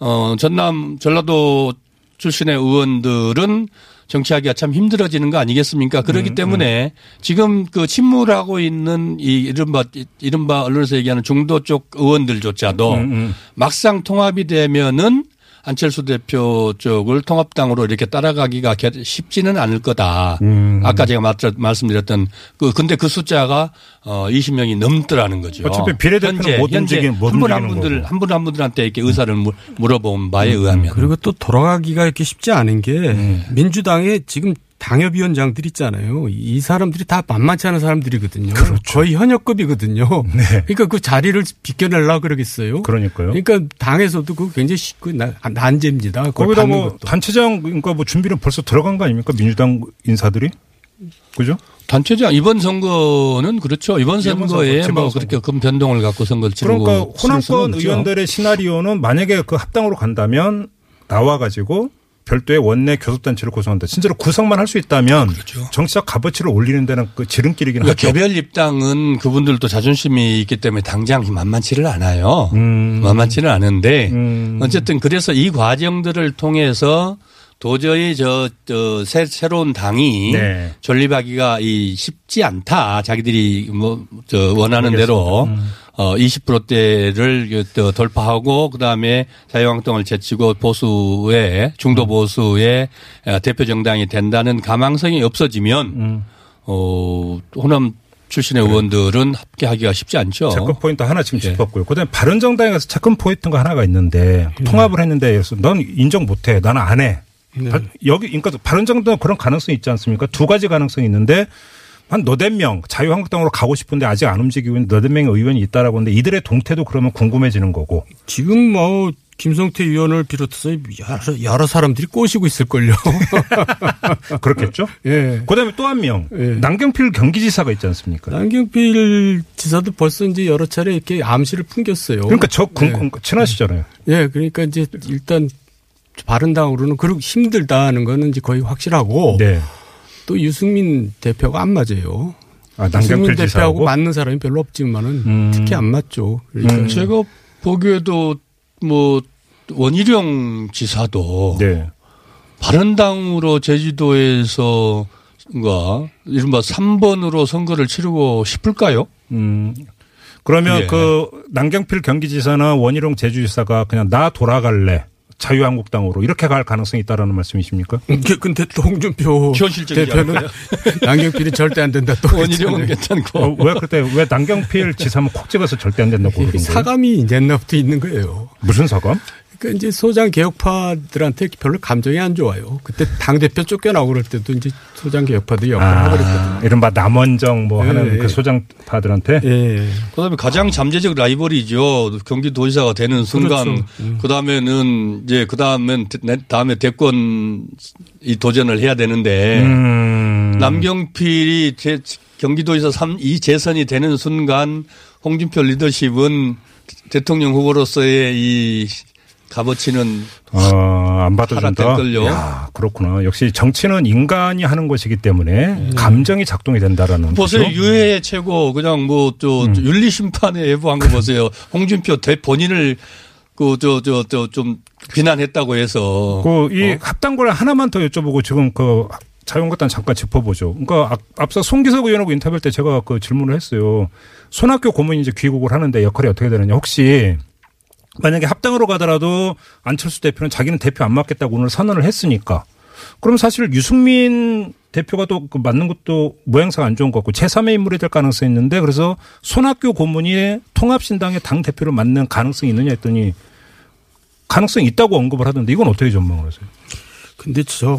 어, 전남, 전라도 출신의 의원들은 정치하기가 참 힘들어지는 거 아니겠습니까? 그렇기 음, 때문에 지금 그 침몰하고 있는 이 이른바, 이른바 언론에서 얘기하는 중도 쪽 의원들조차도 음, 음. 막상 통합이 되면은 안철수 대표 쪽을 통합당으로 이렇게 따라가기가 개- 쉽지는 않을 거다. 음. 아까 제가 말- 말씀드렸던 그 근데 그 숫자가 어 20명이 넘더라는 거죠. 어차피 비례대표는 못 움직이는- 못 한분 한 분들. 한 분 한 분들한테 이렇게 의사를 물- 물어본 바에 의하면 그리고 또 돌아가기가 이렇게 쉽지 않은 게 음. 민주당에 지금 당협위원장들 있잖아요. 이 사람들이 다 만만치 않은 사람들이거든요. 그렇죠. 거의 현역급이거든요. 네. 그러니까 그 자리를 비껴내려고 그러겠어요. 그러니까요. 그러니까 당에서도 그 굉장히 시- 그 나- 난제입니다. 거기다 뭐 것도. 단체장 그러니까 뭐 준비는 벌써 들어간 거 아닙니까? 민주당 인사들이? 그죠? 단체장 이번 선거는 그렇죠. 이번 이번 선거에 선거, 뭐. 그렇게 큰 변동을 갖고 선거를 치르고 그러니까 호남권. 의원들의 시나리오는 만약에 그 합당으로 간다면 나와 가지고 별도의 원내 교섭단체를 구성한다. 진짜로 구성만 할 수 있다면 정치적 값어치를 올리는 데는 그 지름길이긴 그렇죠. 그러니까 하죠. 개별 입당은 그분들도 자존심이 있기 때문에 당장 만만치를 않아요. 음. 만만치는 않은데 음. 어쨌든 그래서 이 과정들을 통해서 도저히 저, 저 새, 새로운 당이 네. 존립하기가 이 쉽지 않다. 자기들이 뭐 저 원하는 대로 음. 어 20%대를 그또 돌파하고 그다음에 자유한국당을 제치고 보수의 음. 중도 보수의 어, 대표 정당이 된다는 가망성이 없어지면 음. 어 호남 출신의 의원들은 함께하기가 쉽지 않죠. 체크 포인트 하나 지금 예. 짚었고요. 그다음에 바른정당에 가서 체크 포인트가 하나가 있는데 통합을 했는데 그래서 넌 인정 못해. 나는 안 해. 바- 여기 그러니까 바른정당 그런 가능성이 있지 않습니까? 두 가지 가능성이 있는데 한 너댓 명 자유한국당으로 가고 싶은데 아직 안 움직이고 있는 너댓 명의 의원이 있다라고 하는데 이들의 동태도 그러면 궁금해지는 거고. 지금 뭐 김성태 의원을 비롯해서 여러, 여러 사람들이 꼬시고 있을걸요. 그렇겠죠? 예. 그다음에 또 한 명. 예. 남경필 경기지사가 있지 않습니까? 남경필 지사도 벌써 이제 여러 차례 이렇게 암시를 풍겼어요. 그러니까 저 궁, 예. 궁- 친하시잖아요. 예, 그러니까 이제 일단 바른당으로는 그렇게 힘들다는 거는 이제 거의 확실하고 네. 또 유승민 대표가 안 맞아요. 아, 유승민 남경필 대표하고 지사하고 맞는 사람이 별로 없지만은 음. 특히 안 맞죠. 그러니까 음. 제가 보기에도 뭐 원희룡 지사도 네. 바른당으로 제주도에서 가 이른바 3번으로 선거를 치르고 싶을까요? 음. 그러면 예. 그 남경필 경기지사나 원희룡 제주지사가 그냥 나 돌아갈래 자유한국당으로 이렇게 갈 가능성이 있다라는 말씀이십니까? 이게 근데 또 홍준표 대표는. 남경필이 절대 안 된다 또 원희룡은. 괜찮고. 어, 왜 그때 왜 남경필 지사면 콕 집어서 절대 안 된다고 그러는 거예요? 사감이 옛날부터 있는 거예요. 무슨 사감? 그러니까 이제 소장 개혁파들한테 별로 감정이 안 좋아요. 그때 당 대표 쫓겨나고 그럴 때도 이제 소장 개혁파들이 역할을. 아, 이른바 남원정 뭐 예, 하는 예. 그 소장파들한테 예. 그다음에 가장 잠재적 라이벌이죠. 경기도지사가 되는 순간 그렇죠. 음. 그다음에는 이제 그다음엔 대- 다음에 대권 이 도전을 해야 되는데 음. 남경필이 제 경기도에서 3, 이 재선이 되는 순간 홍준표 리더십은 대통령 후보로서의 이 값어치는 어, 안 받아준다. 야, 그렇구나. 역시 정치는 인간이 하는 것이기 때문에 감정이 작동이 된다라는 보세요. 거죠. 유해 최고 그냥 뭐저 음. 윤리 심판에 예부한 거 보세요. 홍준표 대 본인을 그 저 저 저 좀 비난했다고 해서 그이 어? 합당권을 하나만 더 여쭤보고 지금 그 자유한국당 잠깐 짚어보죠. 그러니까 앞- 앞서 송기석 의원하고 인터뷰할 때 제가 그 질문을 했어요. 손학규 고문이 이제 귀국을 하는데 역할이 어떻게 되느냐. 혹시 만약에 합당으로 가더라도 안철수 대표는 자기는 대표 안 맡겠다고 오늘 선언을 했으니까 그럼 사실 유승민 대표가 또그 맞는 것도 모양새가 안 좋은 것 같고 제3의 인물이 될 가능성이 있는데 그래서 손학규 고문이 통합신당의 당 대표를 맡는 가능성이 있느냐 했더니 가능성이 있다고 언급을 하던데 이건 어떻게 전망을 하세요? 근데 제가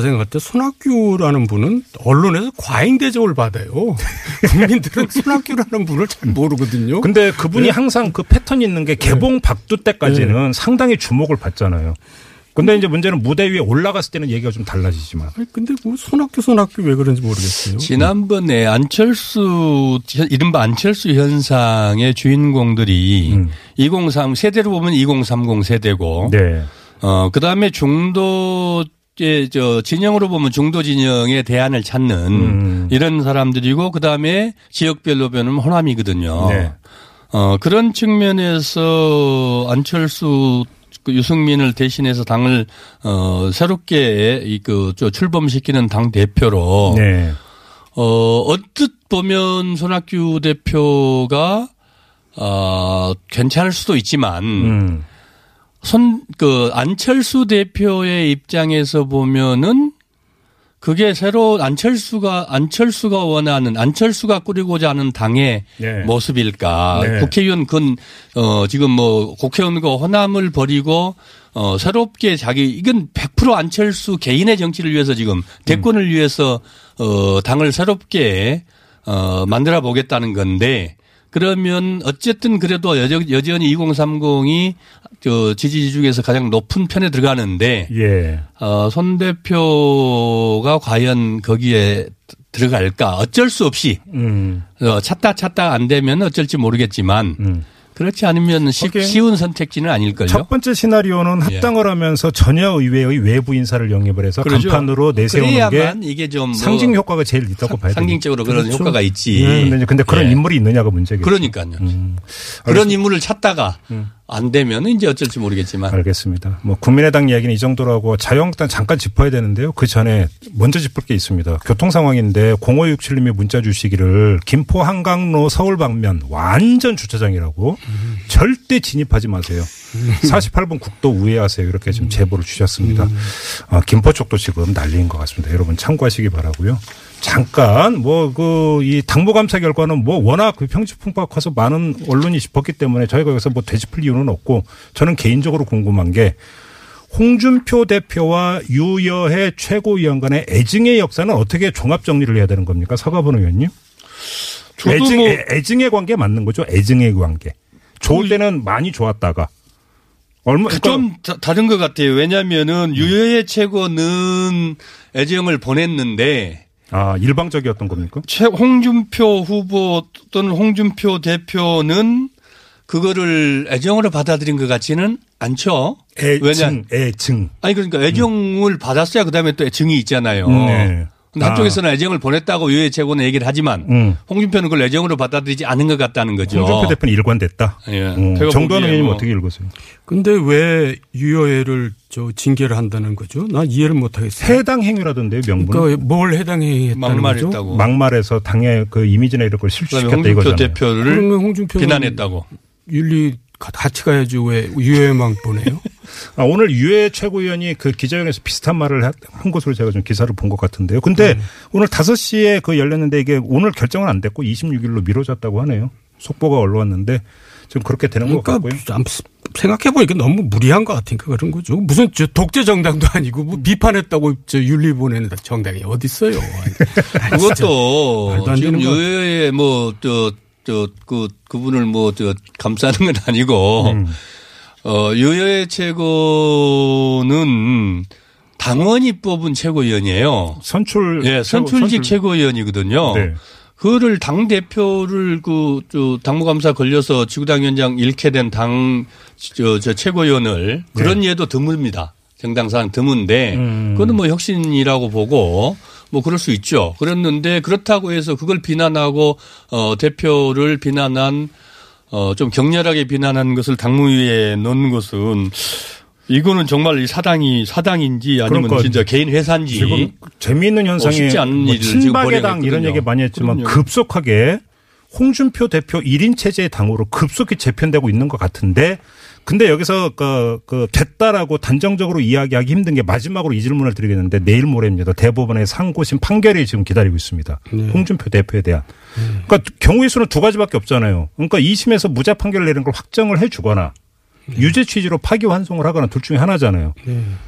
생각할 때 손학규라는 분은 언론에서 과잉 대접을 받아요. 국민들은 손학규라는 분을 잘 모르거든요. 근데 그분이 항상 그 패턴이 있는 게 개봉 박두 때까지는 상당히 주목을 받잖아요. 근데 이제 문제는 무대 위에 올라갔을 때는 얘기가 좀 달라지지만. 아니, 근데 뭐 손학규 손학규 왜 그런지 모르겠어요. 지난번에 안철수 이른바 안철수 현상의 주인공들이 음. 2030 세대로 보면 2030 세대고 네. 어 그 다음에 중도 저 진영으로 보면 중도 진영의 대안을 찾는 음. 이런 사람들이고 그 다음에 지역별로 보면 호남이거든요. 네. 어 그런 측면에서 안철수 그 유승민을 대신해서 당을 어 새롭게 이그 출범시키는 당 대표로 네. 어, 언뜻 보면 손학규 대표가 어, 괜찮을 수도 있지만 음. 손, 그 안철수 대표의 입장에서 보면은 그게 새로 안철수가 안철수가 원하는 안철수가 꾸리고자 하는 당의 네. 모습일까? 네. 국회의원 근 어, 지금 뭐 국회의원과 호남을 버리고 어, 새롭게 자기 이건 100% 안철수 개인의 정치를 위해서 지금 대권을 위해서 어, 당을 새롭게 어, 만들어 보겠다는 건데 그러면 어쨌든 그래도 여전- 여전히 2030이 저 지지 중에서 가장 높은 편에 들어가는데 예. 어, 손 대표가 과연 거기에 들어갈까? 어쩔 수 없이 음. 어, 찾다 찾다 안 되면 어쩔지 모르겠지만 음. 그렇지 않으면 쉽, 쉬운 선택지는 아닐걸요. 첫 번째 시나리오는 예. 합당을 하면서 전혀 의회의 외부 인사를 영입을 해서 그러죠. 간판으로 내세우는 게 이게 좀뭐 상징 효과가 제일 있다고 봐야 돼요. 상징적으로 그런 효과가 있지. 이제 근데 그런 예. 인물이 있느냐가 문제겠죠. 그러니까요. 음. 그런 인물을 찾다가 안 되면 이제 어쩔지 모르겠지만 알겠습니다. 뭐 국민의당 이야기는 이 정도로 하고 자유한국당 잠깐 짚어야 되는데요. 그 전에 먼저 짚을 게 있습니다. 교통 상황인데 0567님이 문자 주시기를 김포 한강로 서울 방면 완전 주차장이라고 절대 진입하지 마세요. 48번 국도 우회하세요. 이렇게 지금 제보를 주셨습니다. 아, 김포 쪽도 지금 난리인 것 같습니다. 여러분 참고하시기 바라고요. 잠깐 뭐 그 이 당무감사 결과는 뭐 워낙 그 평지풍파가 커서 많은 언론이 짚었기 때문에 저희가 여기서 뭐 되짚을 이유는 없고 저는 개인적으로 궁금한 게 홍준표 대표와 유여해 최고위원 간의 애증의 역사는 어떻게 종합 정리를 해야 되는 겁니까? 서가번 의원님? 애증, 뭐 애- 애증의 관계 맞는 거죠? 애증의 관계. 좋을 때는 많이 좋았다가 얼마 그러니까 좀 다- 다른 것 같아요. 왜냐하면은 유여의 최고는 애정을 보냈는데 아 일방적이었던 겁니까? 최 홍준표 후보 또는 홍준표 대표는 그거를 애정으로 받아들인 것 같지는 않죠. 왜냐? 애증, 애증. 아니 그러니까 애정을 받았어야 그다음에 또 증이 있잖아요. 네. 근데 한쪽에서는 애정을 보냈다고 유해 최고는 얘기를 하지만 음. 홍준표는 그걸 애정으로 받아들이지 않은 것 같다는 거죠. 홍준표 대표는 일관됐다. 예. 정도원 보기에 의원님 뭐 어떻게 읽으세요? 근데 왜 유여회를 저 징계를 한다는 거죠? 나 이해를 못 하겠어요. 해당 행위라던데요, 명분은? 그러니까 뭘 해당해 했다는 거죠? 막말했다고. 막말해서 당의 그 이미지나 이런 걸 실추시켰다 홍준표 이거잖아요. 대표를 홍준표 비난했다고. 윤리 가- 같이 가야지 왜 유여회만 보내요? 아, 오늘 유해 최고위원이 그 기자회견에서 비슷한 말을 하- 한 것으로 제가 좀 기사를 본 것 같은데요. 근데 음. 오늘 5시에 그 열렸는데 이게 오늘 결정은 안 됐고 26일로 미뤄졌다고 하네요. 속보가 올라왔는데 지금 그렇게 되는 것 그러니까 같고요. 생각해 보니까 너무 무리한 것 같으니까 그런 거죠. 무슨 저 독재 정당도 아니고 뭐 비판했다고 저 윤리 보내는 정당이 어디 있어요? 아니, 그것도 지금. 유해에 뭐저 저 그 그분을 뭐 저 감싸는 건 아니고 음. 어 유해 최고는 당원이 뽑은 최고위원이에요. 선출 예, 선출직 선출- 최고위원이거든요. 네. 그거를 당 대표를 그 저 당무감사 걸려서 지구당 위원장 잃게 된 당 저 저 최고위원을 그런 예도 드뭅니다. 정당상 드문데 음. 그거는 뭐 혁신이라고 보고 뭐 그럴 수 있죠. 그랬는데 그렇다고 해서 그걸 비난하고 어 대표를 비난한 어 좀 격렬하게 비난한 것을 당무위에 넣는 것은 이거는 정말 이 사당이 사당인지 아니면 그러니까 진짜 개인 회사인지 지금 재미있는 현상이 쉽지 않은 뭐 일을 지금 친박의 당 벌여냈거든요. 이런 얘기 많이 했지만 그럼요. 급속하게 홍준표 대표 1인 체제의 당으로 급속히 재편되고 있는 것 같은데 근데 여기서 그, 그 됐다라고 단정적으로 이야기하기 힘든 게 마지막으로 이 질문을 드리겠는데 내일 모레입니다. 대법원의 상고심 판결이 지금 기다리고 있습니다. 홍준표 대표에 대한. 그러니까 경우의 수는 두 가지밖에 없잖아요. 그러니까 2심에서 무죄 판결을 내는 걸 확정을 해 주거나 유죄 취지로 파기환송을 하거나 둘 중에 하나잖아요.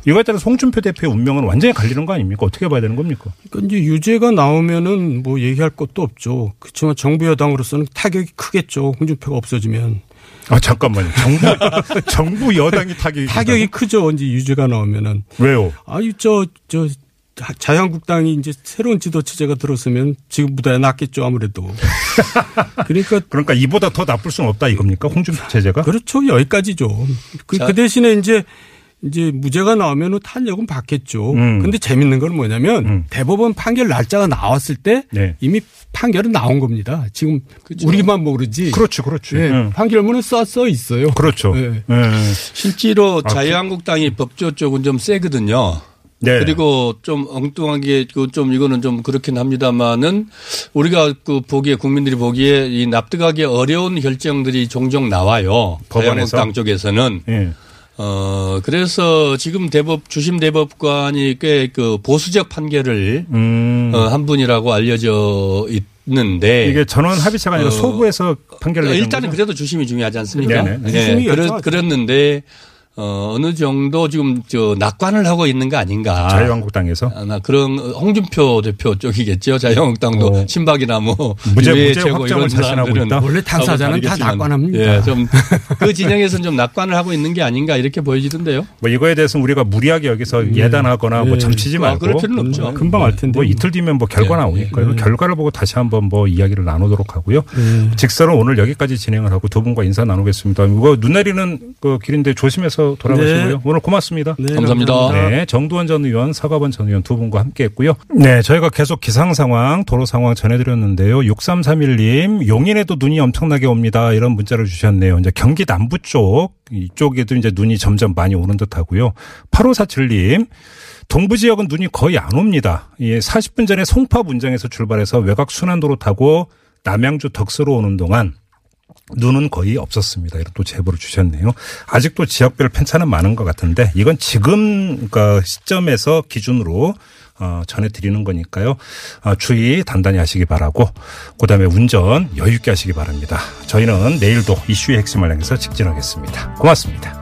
이거에 따라서 홍준표 대표의 운명은 완전히 갈리는 거 아닙니까? 어떻게 봐야 되는 겁니까? 그러니까 이제 유죄가 나오면은 뭐 얘기할 것도 없죠. 그렇지만 정부 여당으로서는 타격이 크겠죠. 홍준표가 없어지면 아 잠깐만요. 정부 정부 여당이 타격이 타격이 크죠. 이제 유죄가 나오면은 왜요? 아유 저저 자유한국당이 이제 새로운 지도 체제가 들었으면 지금보다 낫겠죠 아무래도. 그러니까 그러니까 이보다 더 나쁠 수는 없다 이겁니까? 홍준표 체제가? 그렇죠 여기까지죠. 그, 자. 그 대신에 이제 이제 무죄가 나오면은 탄력은 받겠죠. 음. 근데 재밌는 건 뭐냐면 음. 대법원 판결 날짜가 나왔을 때 네. 이미 판결은 나온 겁니다. 지금 우리만 모르지. 그렇죠, 그렇죠. 예, 응. 판결문은 써, 써 있어요. 그렇죠. 예. 예. 실제로 아, 자유한국당이 법조 쪽은 좀 세거든요. 네. 그리고 좀 엉뚱하게 그좀 이거는 좀 그렇긴 합니다만은 우리가 그 보기에 국민들이 보기에 이 납득하기 어려운 결정들이 종종 나와요. 법원에서? 자유한국당 쪽에서는 예. 어 그래서 지금 대법 주심 대법관이 꽤 그 보수적 판결을 음. 어, 한 분이라고 알려져 있는데 이게 전원 합의체가 아니라 어, 소부에서 판결을 일단은 거죠? 그래도 주심이 중요하지 않습니까? 네네. 예, 주심이 그렇, 결정하죠. 그랬는데 어, 어느 정도 지금 저 낙관을 하고 있는 거 아닌가. 자유한국당에서 아, 나 그런 홍준표 대표 쪽이겠죠. 자유한국당도 어. 친박이나 뭐 무죄- 무죄 최고 확정을 이런 자신하고 사람들은 있다? 원래 당사자는 다 낙관합니다. 예, 좀 그 진영에서는 좀 낙관을 하고 있는 게 아닌가 이렇게 보여지던데요. 뭐 이거에 대해서는 우리가 무리하게 여기서 예단하거나 뭐 예. 점치지 아, 말고 그럴 필요는 없죠. 금방 알 텐데. 뭐 이틀 뒤면 뭐 결과 네. 나오니까요. 그 결과를 보고 다시 한번 뭐 이야기를 나누도록 하고요. 직선은 오늘 여기까지 진행을 하고 두 분과 인사 나누겠습니다. 이거 눈 내리는 그 길인데 조심해서 조심 해서 돌아가시고요. 네. 오늘 고맙습니다. 네, 감사합니다. 네, 정두원 전 의원, 서가번 전 의원 두 분과 함께 했고요. 네, 저희가 계속 기상 상황, 도로 상황 전해드렸는데요. 6331님, 용인에도 눈이 엄청나게 옵니다. 이런 문자를 주셨네요. 이제 경기 남부 쪽, 이쪽에도 이제 눈이 점점 많이 오는 듯 하고요. 8547님, 동부 지역은 눈이 거의 안 옵니다. 예, 40분 전에 송파 문장에서 출발해서 외곽 순환도로 타고 남양주 덕수로 오는 동안 눈은 거의 없었습니다. 이런 또 제보를 주셨네요. 아직도 지역별 편차는 많은 것 같은데 이건 지금 그 시점에서 기준으로 어, 전해드리는 거니까요. 어, 주의 단단히 하시기 바라고 그다음에 운전 여유 있게 하시기 바랍니다. 저희는 내일도 이슈의 핵심을 향해서 직진하겠습니다. 고맙습니다.